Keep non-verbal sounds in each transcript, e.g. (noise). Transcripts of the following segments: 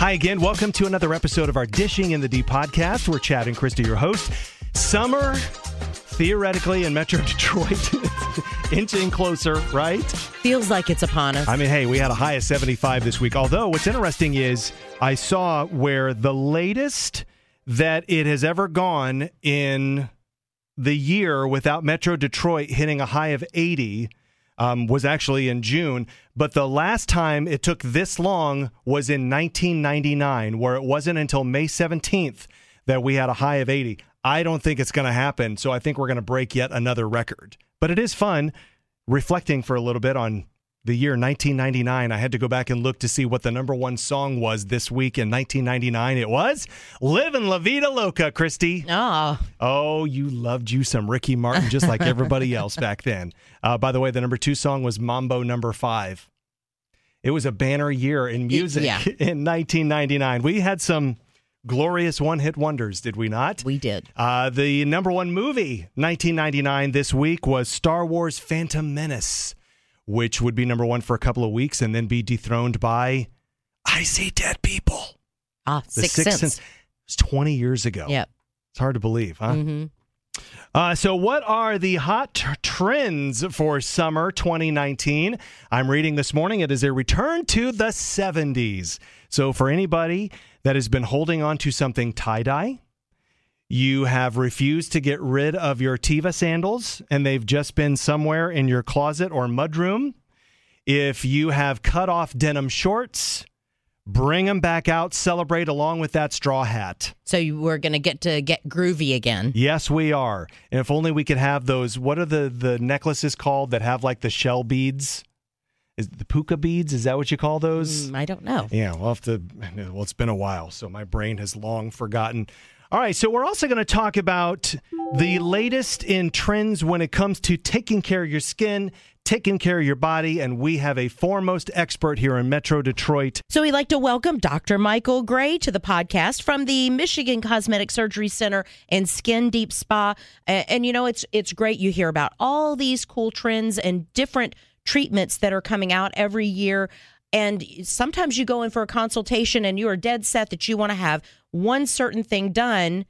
Hi again. Welcome to another episode of our Dishing in the D podcast. We're Chadd and Kristi, your host. Summer, theoretically, in Metro (laughs) Detroit, inching closer, right? Feels like it's upon us. I mean, hey, we had a high of 75 this week. Although, what's interesting is I saw where the latest that it has ever gone in the year without Metro Detroit hitting a high of 80 um, was actually in June. But the last time it took this long was in 1999, where it wasn't until May 17th that we had a high of 80. I don't think it's going to happen. So I think we're going to break yet another record. But it is fun reflecting for a little bit on the year 1999. I had to go back and look to see what the number one song was this week in 1999. It was Livin' La Vida Loca, Kristi. oh, Oh, you loved you some Ricky Martin just like everybody (laughs) else back then. Uh, by the way, the number two song was Mambo Number Five. It was a banner year in music yeah. (laughs) in 1999. We had some glorious one hit wonders, did we not? we did. Uh, the number one movie 1999 this week was Star Wars Phantom Menace, which would be number one for a couple of weeks and then be dethroned by I See Dead People. Ah, The Sixth, Sense. It was 20 years ago. Yep. It's hard to believe, huh? hmm Uh, so, what are the hot t- trends for summer 2019? I'm reading this morning. It is a return to the 70s. So, for anybody that has been holding on to something tie dye, you have refused to get rid of your Teva sandals and they've just been somewhere in your closet or mudroom. If you have cut off denim shorts, bring them back out, celebrate along with that straw hat. So we're going to get to get groovy again. Yes, we are. And if only we could have those. What are the the necklaces called that have like the shell beads? Is the puka beads? Is that what you call those? Mm, I don't know. Yeah, we'll have to. Well, it's been a while, so my brain has long forgotten. All right, so we're also going to talk about the latest in trends when it comes to taking care of your skin, taking care of your body, and we have a foremost expert here in Metro Detroit. So we'd like to welcome Dr. Michael Gray to the podcast from the Michigan Cosmetic Surgery Center and Skin Deep Spa. And, and you know, it's it's great you hear about all these cool trends and different treatments that are coming out every year. And sometimes you go in for a consultation and you are dead set that you want to have one certain thing done,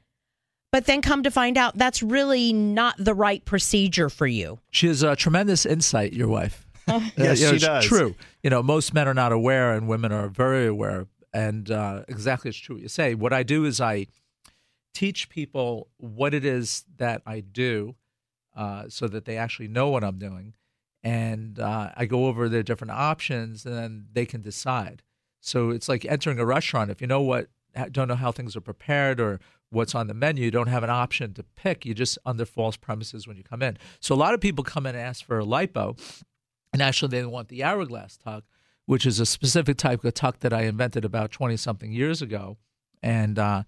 but then come to find out that's really not the right procedure for you. She has a tremendous insight, your wife. Uh, (laughs) Yes, you know, she it's does. True. You know, most men are not aware, and women are very aware. And uh, exactly, it's true what you say. What I do is I teach people what it is that I do, uh, so that they actually know what I'm doing, and uh, I go over their different options, and then they can decide. So it's like entering a restaurant. If you know what, don't know how things are prepared or what's on the menu, you don't have an option to pick. You're just under false premises when you come in. So a lot of people come in and ask for a lipo, and actually they want the hourglass tuck, which is a specific type of tuck that I invented about 20 something years ago. And uh,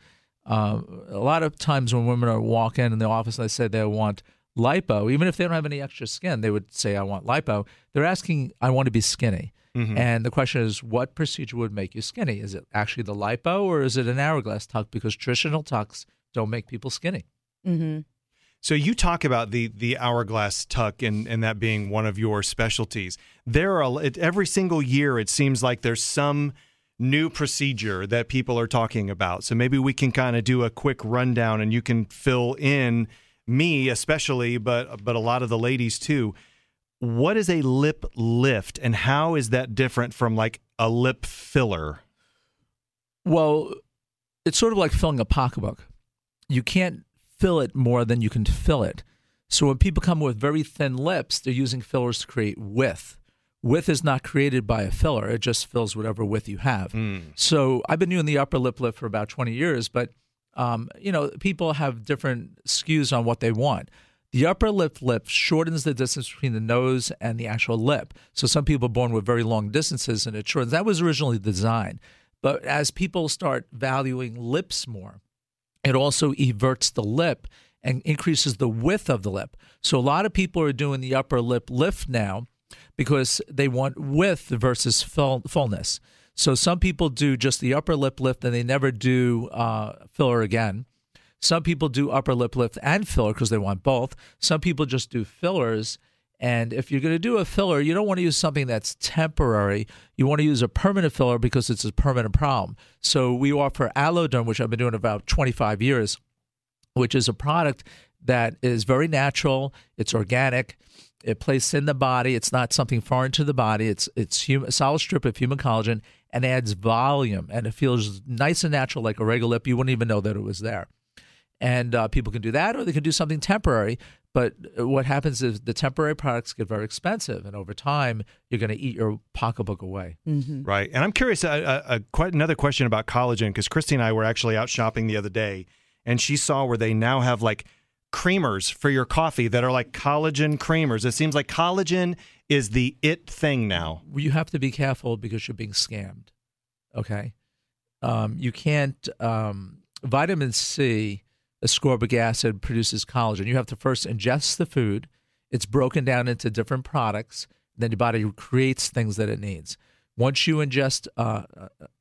uh, a lot of times when women are walking in the office and they say they want lipo, even if they don't have any extra skin, they would say, I want lipo. They're asking, I want to be skinny. And the question is, what procedure would make you skinny? Is it actually the lipo or is it an hourglass tuck? Because traditional tucks don't make people skinny. Mm-hmm. So you talk about the the hourglass tuck and and that being one of your specialties. There are it, every single year it seems like there's some new procedure that people are talking about. So maybe we can kind of do a quick rundown and you can fill in me especially but but a lot of the ladies too. What is a lip lift and how is that different from like a lip filler? Well, it's sort of like filling a pocketbook. You can't fill it more than you can fill it. So when people come with very thin lips, they're using fillers to create width. Width is not created by a filler; it just fills whatever width you have. So I've been doing the upper lip lift for about 20 years, but um, you know, people have different skews on what they want. The upper lip lift shortens the distance between the nose and the actual lip. So some people are born with very long distances, and it shortens. That was originally the design. But as people start valuing lips more, it also everts the lip and increases the width of the lip. So a lot of people are doing the upper lip lift now because they want width versus full, fullness. So some people do just the upper lip lift and they never do uh, filler again. Some people do upper lip lift and filler because they want both. Some people just do fillers And if you're going to do a filler, you don't want to use something that's temporary. You want to use a permanent filler because it's a permanent problem. So we offer Alloderm, which I've been doing about 25 years, which is a product that is very natural. It's organic. It places in the body. It's not something foreign to the body. It's it's human, a solid strip of human collagen and adds volume, and it feels nice and natural, like a regular lip. You wouldn't even know that it was there. And uh, people can do that, or they can do something temporary. But what happens is the temporary products get very expensive, and over time, you're going to eat your pocketbook away. Mm-hmm. Right. And I'm curious, uh, uh, uh, quite another question about collagen, because Kristi and I were actually out shopping the other day, and she saw where they now have like creamers for your coffee that are like collagen creamers. It seems like collagen is the it thing now. You have to be careful because you're being scammed. Okay. Um, you can't, um, vitamin C, ascorbic acid produces collagen. You have to first ingest the food, it's broken down into different products, then your body creates things that it needs. Once you ingest uh,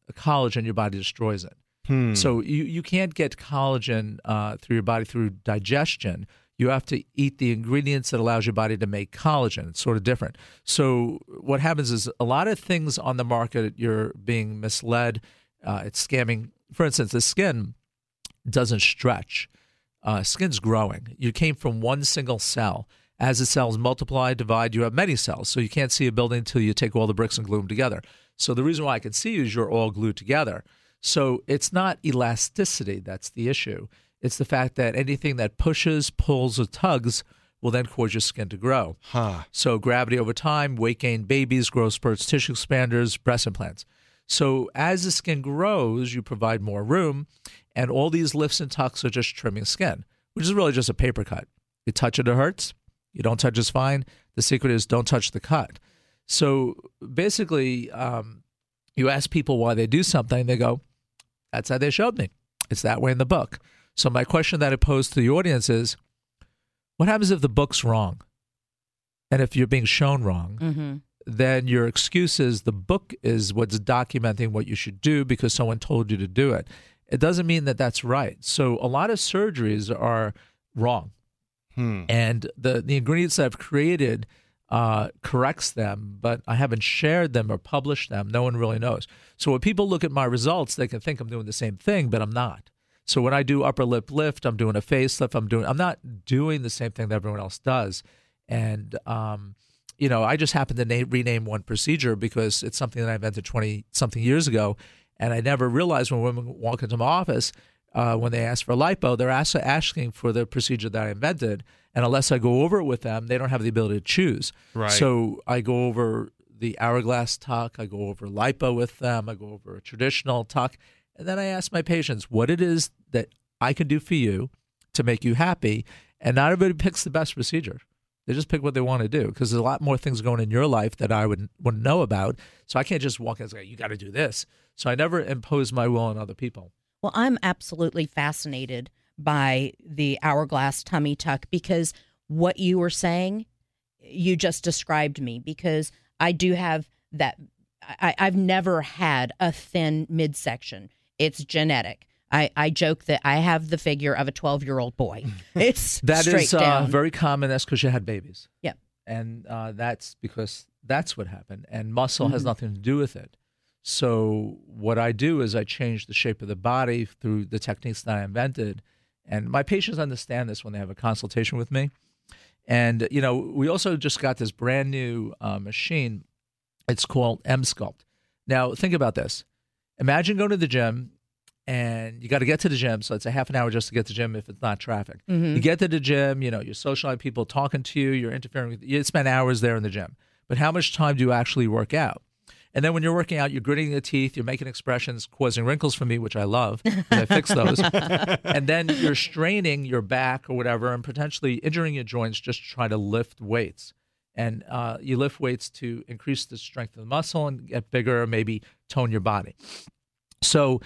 a collagen, your body destroys it. Hmm. So you, you can't get collagen uh, through your body through digestion. You have to eat the ingredients that allows your body to make collagen. It's sort of different. So what happens is a lot of things on the market you're being misled. Uh, it's scamming. For instance, the skin doesn't stretch. Uh, skin's growing. You came from one single cell. As the cells multiply, divide, you have many cells. So you can't see a building until you take all the bricks and glue them together. So the reason why I can see you is you're all glued together. So it's not elasticity that's the issue. It's the fact that anything that pushes, pulls, or tugs will then cause your skin to grow. Huh. So gravity over time, weight gain, babies, growth spurts, tissue expanders, breast implants. So as the skin grows, you provide more room, and all these lifts and tucks are just trimming skin, which is really just a paper cut. You touch it, it hurts. You don't touch, it's fine. The secret is don't touch the cut. So basically, um, you ask people why they do something, they go, that's how they showed me. It's that way in the book. So my question that I pose to the audience is, what happens if the book's wrong? And if you're being shown wrong, Mm-hmm. then your excuse is the book is what's documenting what you should do because someone told you to do it. It doesn't mean that that's right. So a lot of surgeries are wrong, Hmm. and the the ingredients that I've created uh, corrects them, but I haven't shared them or published them. No one really knows. So when people look at my results, they can think I'm doing the same thing, but I'm not. So when I do upper lip lift, I'm doing a facelift. I'm doing. I'm not doing the same thing that everyone else does, and um, you know, I just happened to name, rename one procedure because it's something that I invented 20 something years ago. And I never realized when women walk into my office, uh, when they ask for lipo, they're also asking for the procedure that I invented. And unless I go over it with them, they don't have the ability to choose. Right. So I go over the hourglass tuck, I go over lipo with them, I go over a traditional tuck. And then I ask my patients what it is that I can do for you to make you happy. And not everybody (laughs) picks the best procedure. They just pick what they want to do because there's a lot more things going in your life that I would wouldn't know about. So I can't just walk in and say, "You got to do this." So I never impose my will on other people. Well, I'm absolutely fascinated by the hourglass tummy tuck because what you were saying, you just described me because I do have that. I, I've never had a thin midsection. It's genetic. I, I joke that I have the figure of a 12 year old boy. (laughs) It's That is uh, very common. That's because you had babies. Yep. And uh, that's because that's what happened. And muscle has Mhm. nothing to do with it. So what I do is I change the shape of the body through the techniques that I invented. And my patients understand this when they have a consultation with me. And, you know, we also just got this brand new uh, machine. It's called Emsculpt. Now, think about this. Imagine going to the gym and you got to get to the gym. So it's a half an hour just to get to the gym if it's not traffic. Mhm. You get to the gym, you know, you're socializing people talking to you, you're interfering with you spend hours there in the gym. But how much time do you actually work out? And then when you're working out, you're gritting the teeth, you're making expressions, causing wrinkles for me, which I love. I fix those. (laughs) and then you're straining your back or whatever and potentially injuring your joints just to try to lift weights. And uh, you lift weights to increase the strength of the muscle and get bigger, maybe tone your body. So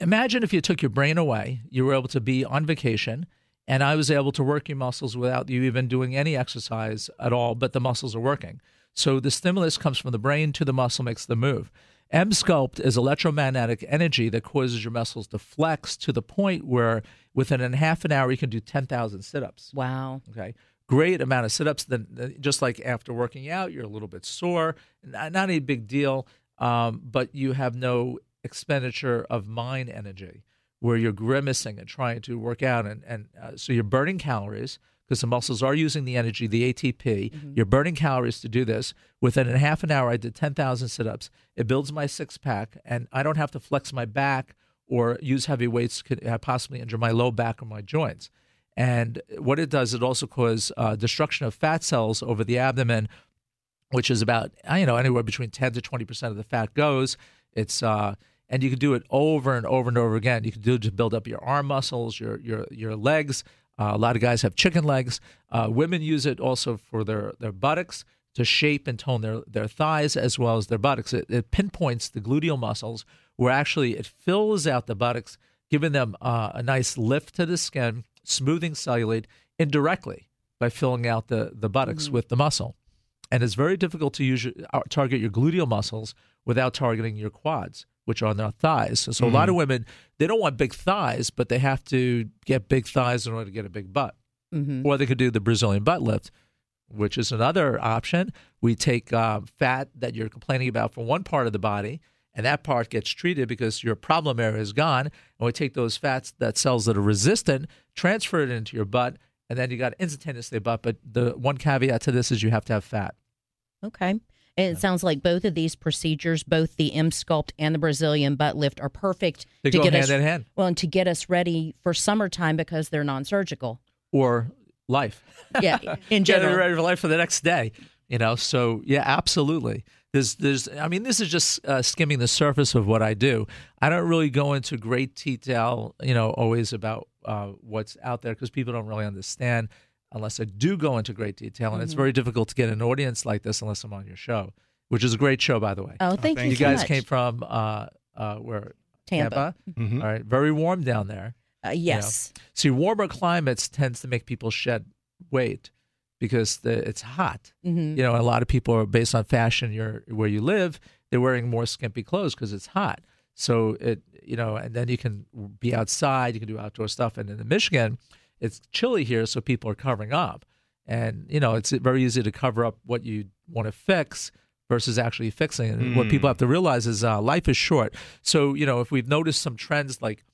imagine if you took your brain away, you were able to be on vacation, and I was able to work your muscles without you even doing any exercise at all, but the muscles are working. So the stimulus comes from the brain to the muscle, makes the move. Emsculpt is electromagnetic energy that causes your muscles to flex to the point where within a half an hour you can do 10,000 sit ups. wow. Okay. great amount of sit-ups. Then, just like after working out, you're a little bit sore. Not, not a big deal, um, but you have no expenditure of mind energy where you're grimacing and trying to work out, and and uh, so you're burning calories because the muscles are using the energy, the ATP. Mm-hmm. You're burning calories to do this. Within a half an hour, I did 10,000 sit ups. It builds my six pack, and I don't have to flex my back or use heavy weights, could possibly injure my low back or my joints. And what it does, it also causes uh, destruction of fat cells over the abdomen, which is about you know anywhere between 10 to 20 percent of the fat goes. It's uh, and you can do it over and over and over again. You can do it to build up your arm muscles, your your your legs, uh, a lot of guys have chicken legs. Uh, women use it also for their, their buttocks to shape and tone their, their thighs as well as their buttocks. It, it pinpoints the gluteal muscles where actually it fills out the buttocks, giving them uh, a nice lift to the skin, smoothing cellulite indirectly by filling out the, the buttocks mm-hmm. with the muscle. And it's very difficult to use your, uh, target your gluteal muscles without targeting your quads which are on their thighs. So, so mm-hmm. a lot of mm-hmm. women they don't want big thighs, but they have to get big thighs in order to get a big butt. Mm-hmm. Or they could do the Brazilian butt lift, which is another option. We take uh, fat that you're complaining about from one part of the body, and that part gets treated because your problem area is gone. And we take those fats, that cells that are resistant, transfer it into your butt, and then you got instantaneously a butt. But the one caveat to this is you have to have fat. Okay. It sounds like both of these procedures, both the Emsculpt and the Brazilian butt lift, are perfect they to get hand us in hand. well and to get us ready for summertime because they're non-surgical or life. Yeah, (laughs) in general, get ready for life for the next day. You know, so yeah, absolutely. There's, there's, I mean, this is just uh, skimming the surface of what I do. I don't really go into great detail, you know, always about uh, what's out there because people don't really understand unless I do go into great detail. And mm-hmm. it's very difficult to get an audience like this unless I'm on your show, which is a great show, by the way. Oh, thank oh, you. You guys much. came from uh, uh, where? Tampa. Tampa? Mm-hmm. All right. Very warm down there. Uh, yes. You know? See, warmer climates tends to make people shed weight because the, it's hot. Mm-hmm. You know, a lot of people are based on fashion. You're where you live. They're wearing more skimpy clothes because it's hot. So it, you know, and then you can be outside. You can do outdoor stuff. And in Michigan, it's chilly here, so people are covering up. And, you know, it's very easy to cover up what you want to fix versus actually fixing it. Mm. What people hmm. have to realize is uh, life is short. So, you know, if we've noticed some trends like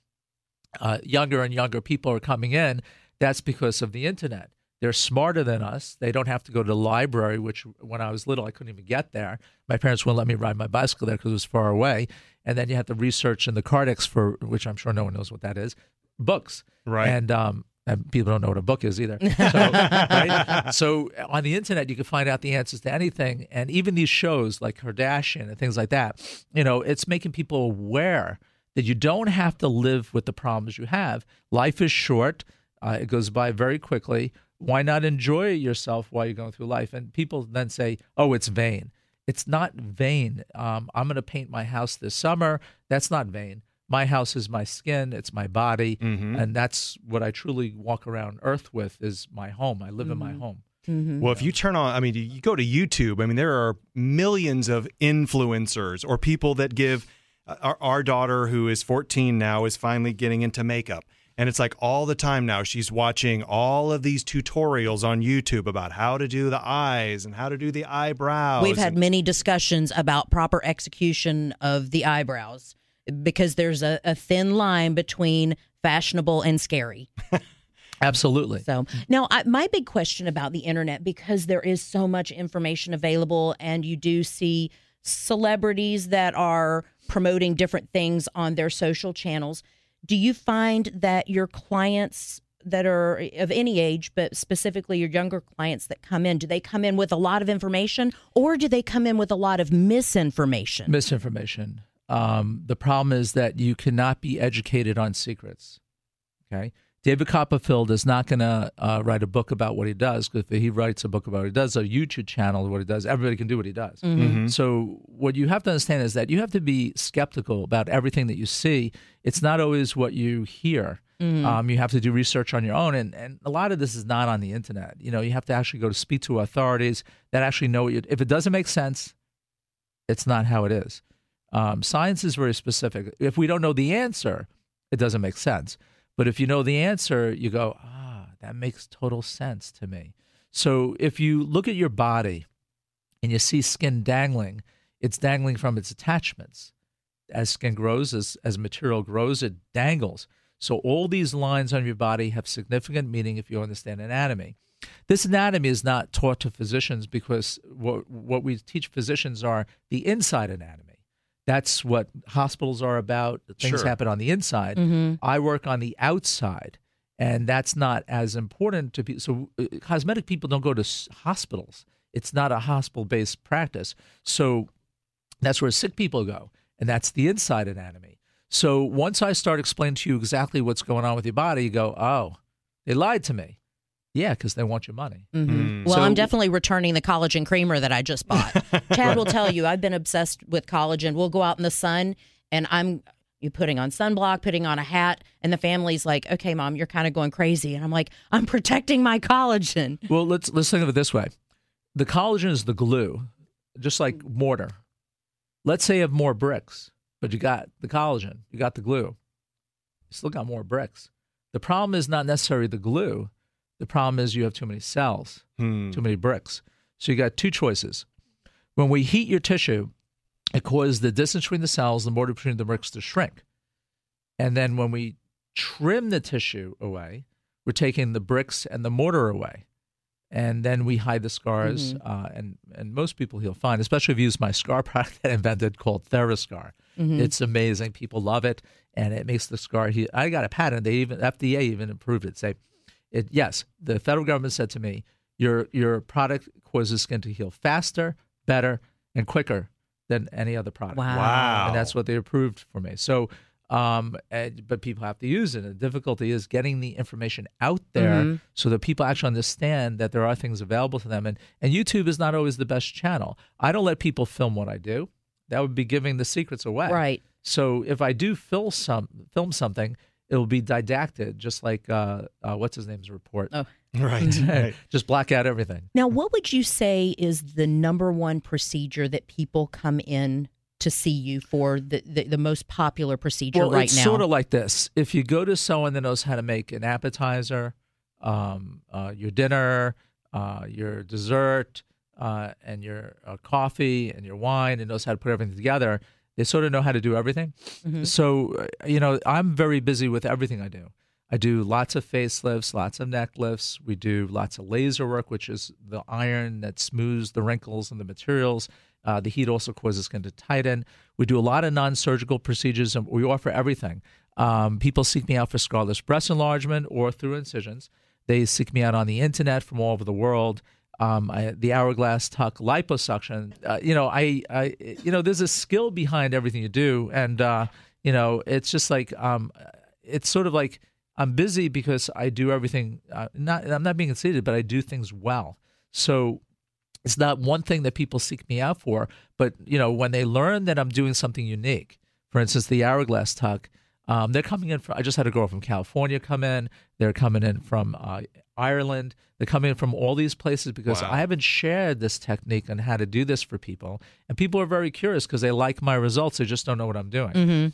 uh, younger and younger people are coming in, that's because of the internet. They're smarter than us. They don't have to go to the library, which when I was little, I couldn't even get there. My parents wouldn't let me ride my bicycle there because it was far away. And then you have to research in the Cardex for, which I'm sure no one knows what that is, books. Right. And um, and people don't know what a book is either. (laughs) So, right? so on the internet, you can find out the answers to anything, and even these shows like Kardashian and things like that. You know, it's making people aware that you don't have to live with the problems you have. Life is short; uh, it goes by very quickly. Why not enjoy yourself while you're going through life? And people then say, "Oh, it's vain." It's not vain. Um, I'm going to paint my house this summer. That's not vain my house is my skin it's my body mm-hmm. and that's what i truly walk around earth with is my home i live mm-hmm. in my mm-hmm. home mm-hmm. well if you turn on i mean you go to youtube i mean there are millions of influencers or people that give uh, our, our daughter who is 14 now is finally getting into makeup and it's like all the time now she's watching all of these tutorials on YouTube about how to do the eyes and how to do the eyebrows. We've had many discussions about proper execution of the eyebrows because there's a, a thin line between fashionable and scary. (laughs) Absolutely. So now, I, my big question about the internet, because there is so much information available, and you do see celebrities that are promoting different things on their social channels. Do you find that your clients that are of any age, but specifically your younger clients that come in, do they come in with a lot of information or do they come in with a lot of misinformation? Misinformation. Um, the problem is that you cannot be educated on secrets. Okay. David Copperfield is not going to uh, write a book about what he does because if he writes a book about what he does, a YouTube channel what he does, everybody can do what he does. Mm-hmm. Mm-hmm. So what you have to understand is that you have to be skeptical about everything that you see. It's not always what you hear. Mm-hmm. Um, you have to do research on your own, and, and a lot of this is not on the internet. You know, you have to actually go to speak to authorities that actually know what you. If it doesn't make sense, it's not how it is. Um, science is very specific. If we don't know the answer, it doesn't make sense. But if you know the answer, you go, ah, that makes total sense to me. So if you look at your body and you see skin dangling, it's dangling from its attachments. As skin grows, as, as material grows, it dangles. So all these lines on your body have significant meaning if you understand anatomy. This anatomy is not taught to physicians because what, what we teach physicians are the inside anatomy. That's what hospitals are about. Things Sure. happen on the inside. I work on the outside, and that's not as important to people. So, uh, cosmetic people don't go to s- hospitals. It's not a hospital-based practice. So, that's where sick people go, and that's the inside anatomy. So, once I start explaining to you exactly what's going on with your body, you go, "Oh, they lied to me." Yeah, because they want your money. Mhm. Well, So- I'm definitely returning the collagen creamer that I just (laughs) bought. Chadd will tell you I've been obsessed with collagen. We'll go out in the sun and I'm you putting on sunblock, putting on a hat, and the family's like, "Okay, mom, you're kind of going crazy." And I'm like, "I'm protecting my collagen." Well, let's let's think of it this way: the collagen is the glue, just like mortar. Let's say you have more bricks, but you got the collagen, you got the glue. You still got more bricks. The problem is not necessarily the glue. The problem is you have too many cells, Hmm. too many bricks. So you got two choices. When we heat your tissue, it causes the distance between the cells, the mortar between the bricks to shrink. And then when we trim the tissue away, we're taking the bricks and the mortar away. And then we hide the scars, uh, and and most people heal fine. Especially if you use my scar (laughs) product that I invented called Therascar. It's amazing. People love it, and it makes the scar. Heal. I got a patent. They even FDA even approved it. Say, it yes. The federal government said to me, your your product causes skin to heal faster, better, and quicker than any other product. Wow. Wow. And that's what they approved for me. So, um, and- but people have to use it. And the difficulty is getting the information out there so that people actually understand that there are things available to them. And and YouTube is not always the best channel. I don't let people film what I do. That would be giving the secrets away. Right. So if I do film some film something, it will be didacted, just like uh, uh, what's his name's report. Oh. Right. (laughs) right. just black out everything. Now, what would you say is the number one procedure that people come in to see you for the the, the most popular procedure well, right it's now? sort of like this. If you go to someone that knows how to make an appetizer, um, uh, your dinner, uh, your dessert, uh, and your uh, coffee and your wine, and knows how to put everything together, they sort of know how to do everything. So, uh, you know, I'm very busy with everything I do. I do lots of facelifts, lots of neck lifts. We do lots of laser work, which is the iron that smooths the wrinkles and the materials. Uh, the heat also causes skin to tighten. We do a lot of non-surgical procedures, and we offer everything. Um, people seek me out for scarless breast enlargement or through incisions. They seek me out on the internet from all over the world. Um, I, the hourglass tuck liposuction. Uh, you know, I, I, you know, there's a skill behind everything you do, and uh, you know, it's just like, um, it's sort of like I'm busy because I do everything. Uh, not, I'm not being conceited, but I do things well. So it's not one thing that people seek me out for, but you know, when they learn that I'm doing something unique, for instance, the hourglass tuck, um, they're coming in. From, I just had a girl from California come in. They're coming in from uh, Ireland. They're coming in from all these places because Wow. I haven't shared this technique on how to do this for people, and people are very curious because they like my results. They just don't know what I'm doing. hmm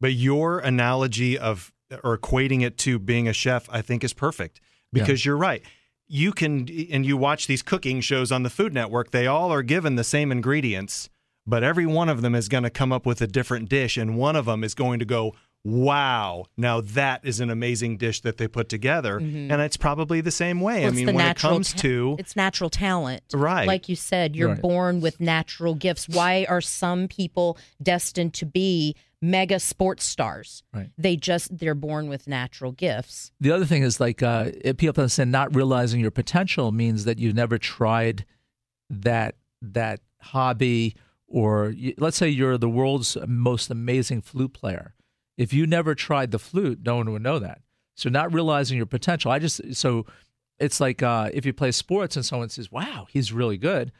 But your analogy of or equating it to being a chef, I think, is perfect because you're right. You can, and you watch these cooking shows on the Food Network, they all are given the same ingredients, but every one of them is going to come up with a different dish, and one of them is going to go, Wow, now that is an amazing dish that they put together. And it's probably the same way. Well, I mean, when it comes ta- to it's natural talent, Right. Like you said, you're Right. born with natural gifts. Why are some people destined to be mega sports stars? Right. They just they're born with natural gifts. The other thing is like uh, if people understand not realizing your potential means that you've never tried that that hobby, or let's say you're the world's most amazing flute player. If you never tried the flute, no one would know that. So not realizing your potential. I just so it's like uh, if you play sports and someone says, "Wow, he's really good."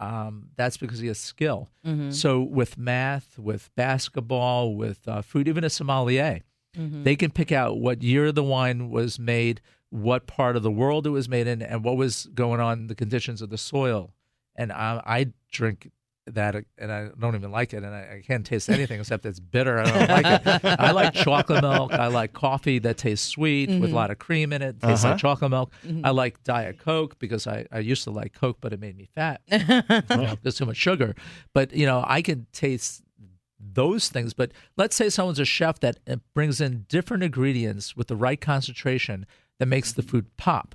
Um, that's because he has skill. So with math, with basketball, with uh, food, even a sommelier, they can pick out what year the wine was made, what part of the world it was made in, and what was going on, the conditions of the soil. And I, I drink that and I don't even like it and I, I can't taste anything except it's bitter. I don't like it. I like (laughs) chocolate milk. I like coffee that tastes sweet with a lot of cream in it. Tastes Uh-huh. like chocolate milk. I like Diet Coke because I, I used to like Coke, but it made me fat. (laughs) you know, there's too much sugar. But you know, I can taste those things. But let's say someone's a chef that uh, brings in different ingredients with the right concentration that makes the food pop.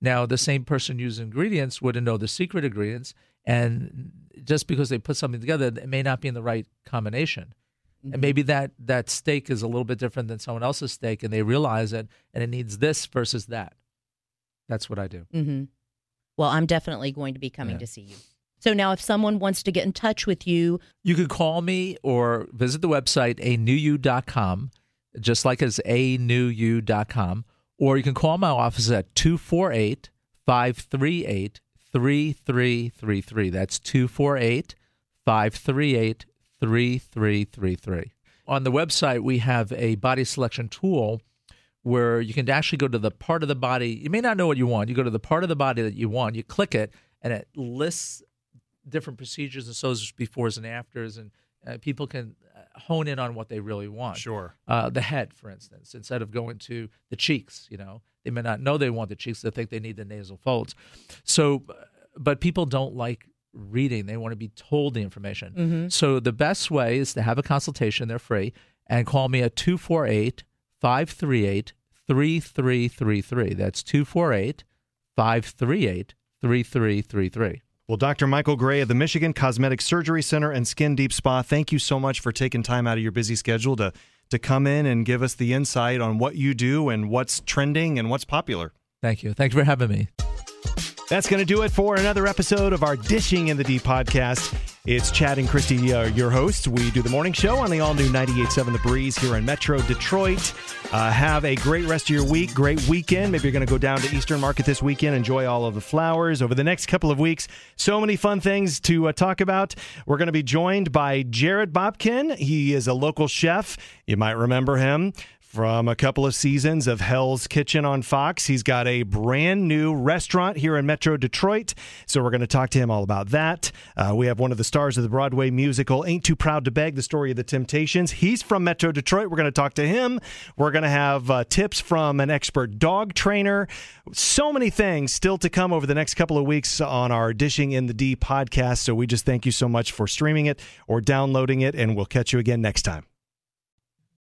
Now, the same person using ingredients wouldn't know the secret ingredients, and just because they put something together, it may not be in the right combination. And maybe that that steak is a little bit different than someone else's steak, and they realize it, and it needs this versus that. That's what I do. Mm-hmm. Well, I'm definitely going to be coming Yeah. to see you. So now, if someone wants to get in touch with you, You could call me or visit the website anewyou.com, just like it's anewyou.com, or you can call my office at 248 538 3333. That's 248 538 3333. On the website, we have a body selection tool where you can actually go to the part of the body. You may not know what you want. You go to the part of the body that you want, you click it, and it lists different procedures and so befores and afters, and uh, people can uh, hone in on what they really want. Sure. Uh, the head, for instance, instead of going to the cheeks, you know, they may not know they want the cheeks. They think they need the nasal folds. So, uh, but people don't like reading. They want to be told the information. So the best way is to have a consultation. They're free and call me at 248 538 3333. That's 248 538 3333. Well, Dr. Michael Gray of the Michigan Cosmetic Surgery Center and Skin Deep Spa, thank you so much for taking time out of your busy schedule to to come in and give us the insight on what you do and what's trending and what's popular. Thank you. Thanks for having me. That's going to do it for another episode of our Dishing in the D podcast. It's Chadd and Kristi, uh, your hosts. We do the morning show on the all new 98.7 The Breeze here in Metro Detroit. Uh, have a great rest of your week, great weekend. Maybe you're going to go down to Eastern Market this weekend, enjoy all of the flowers over the next couple of weeks. So many fun things to uh, talk about. We're going to be joined by Jared Bobkin. He is a local chef. You might remember him from a couple of seasons of Hell's Kitchen on Fox. He's got a brand new restaurant here in Metro Detroit. So we're going to talk to him all about that. Uh, we have one of the stars of the Broadway musical, Ain't Too Proud to Beg, the story of the Temptations. He's from Metro Detroit. We're going to talk to him. We're going to have uh, tips from an expert dog trainer. So many things still to come over the next couple of weeks on our Dishing in the D podcast. So we just thank you so much for streaming it or downloading it, and we'll catch you again next time.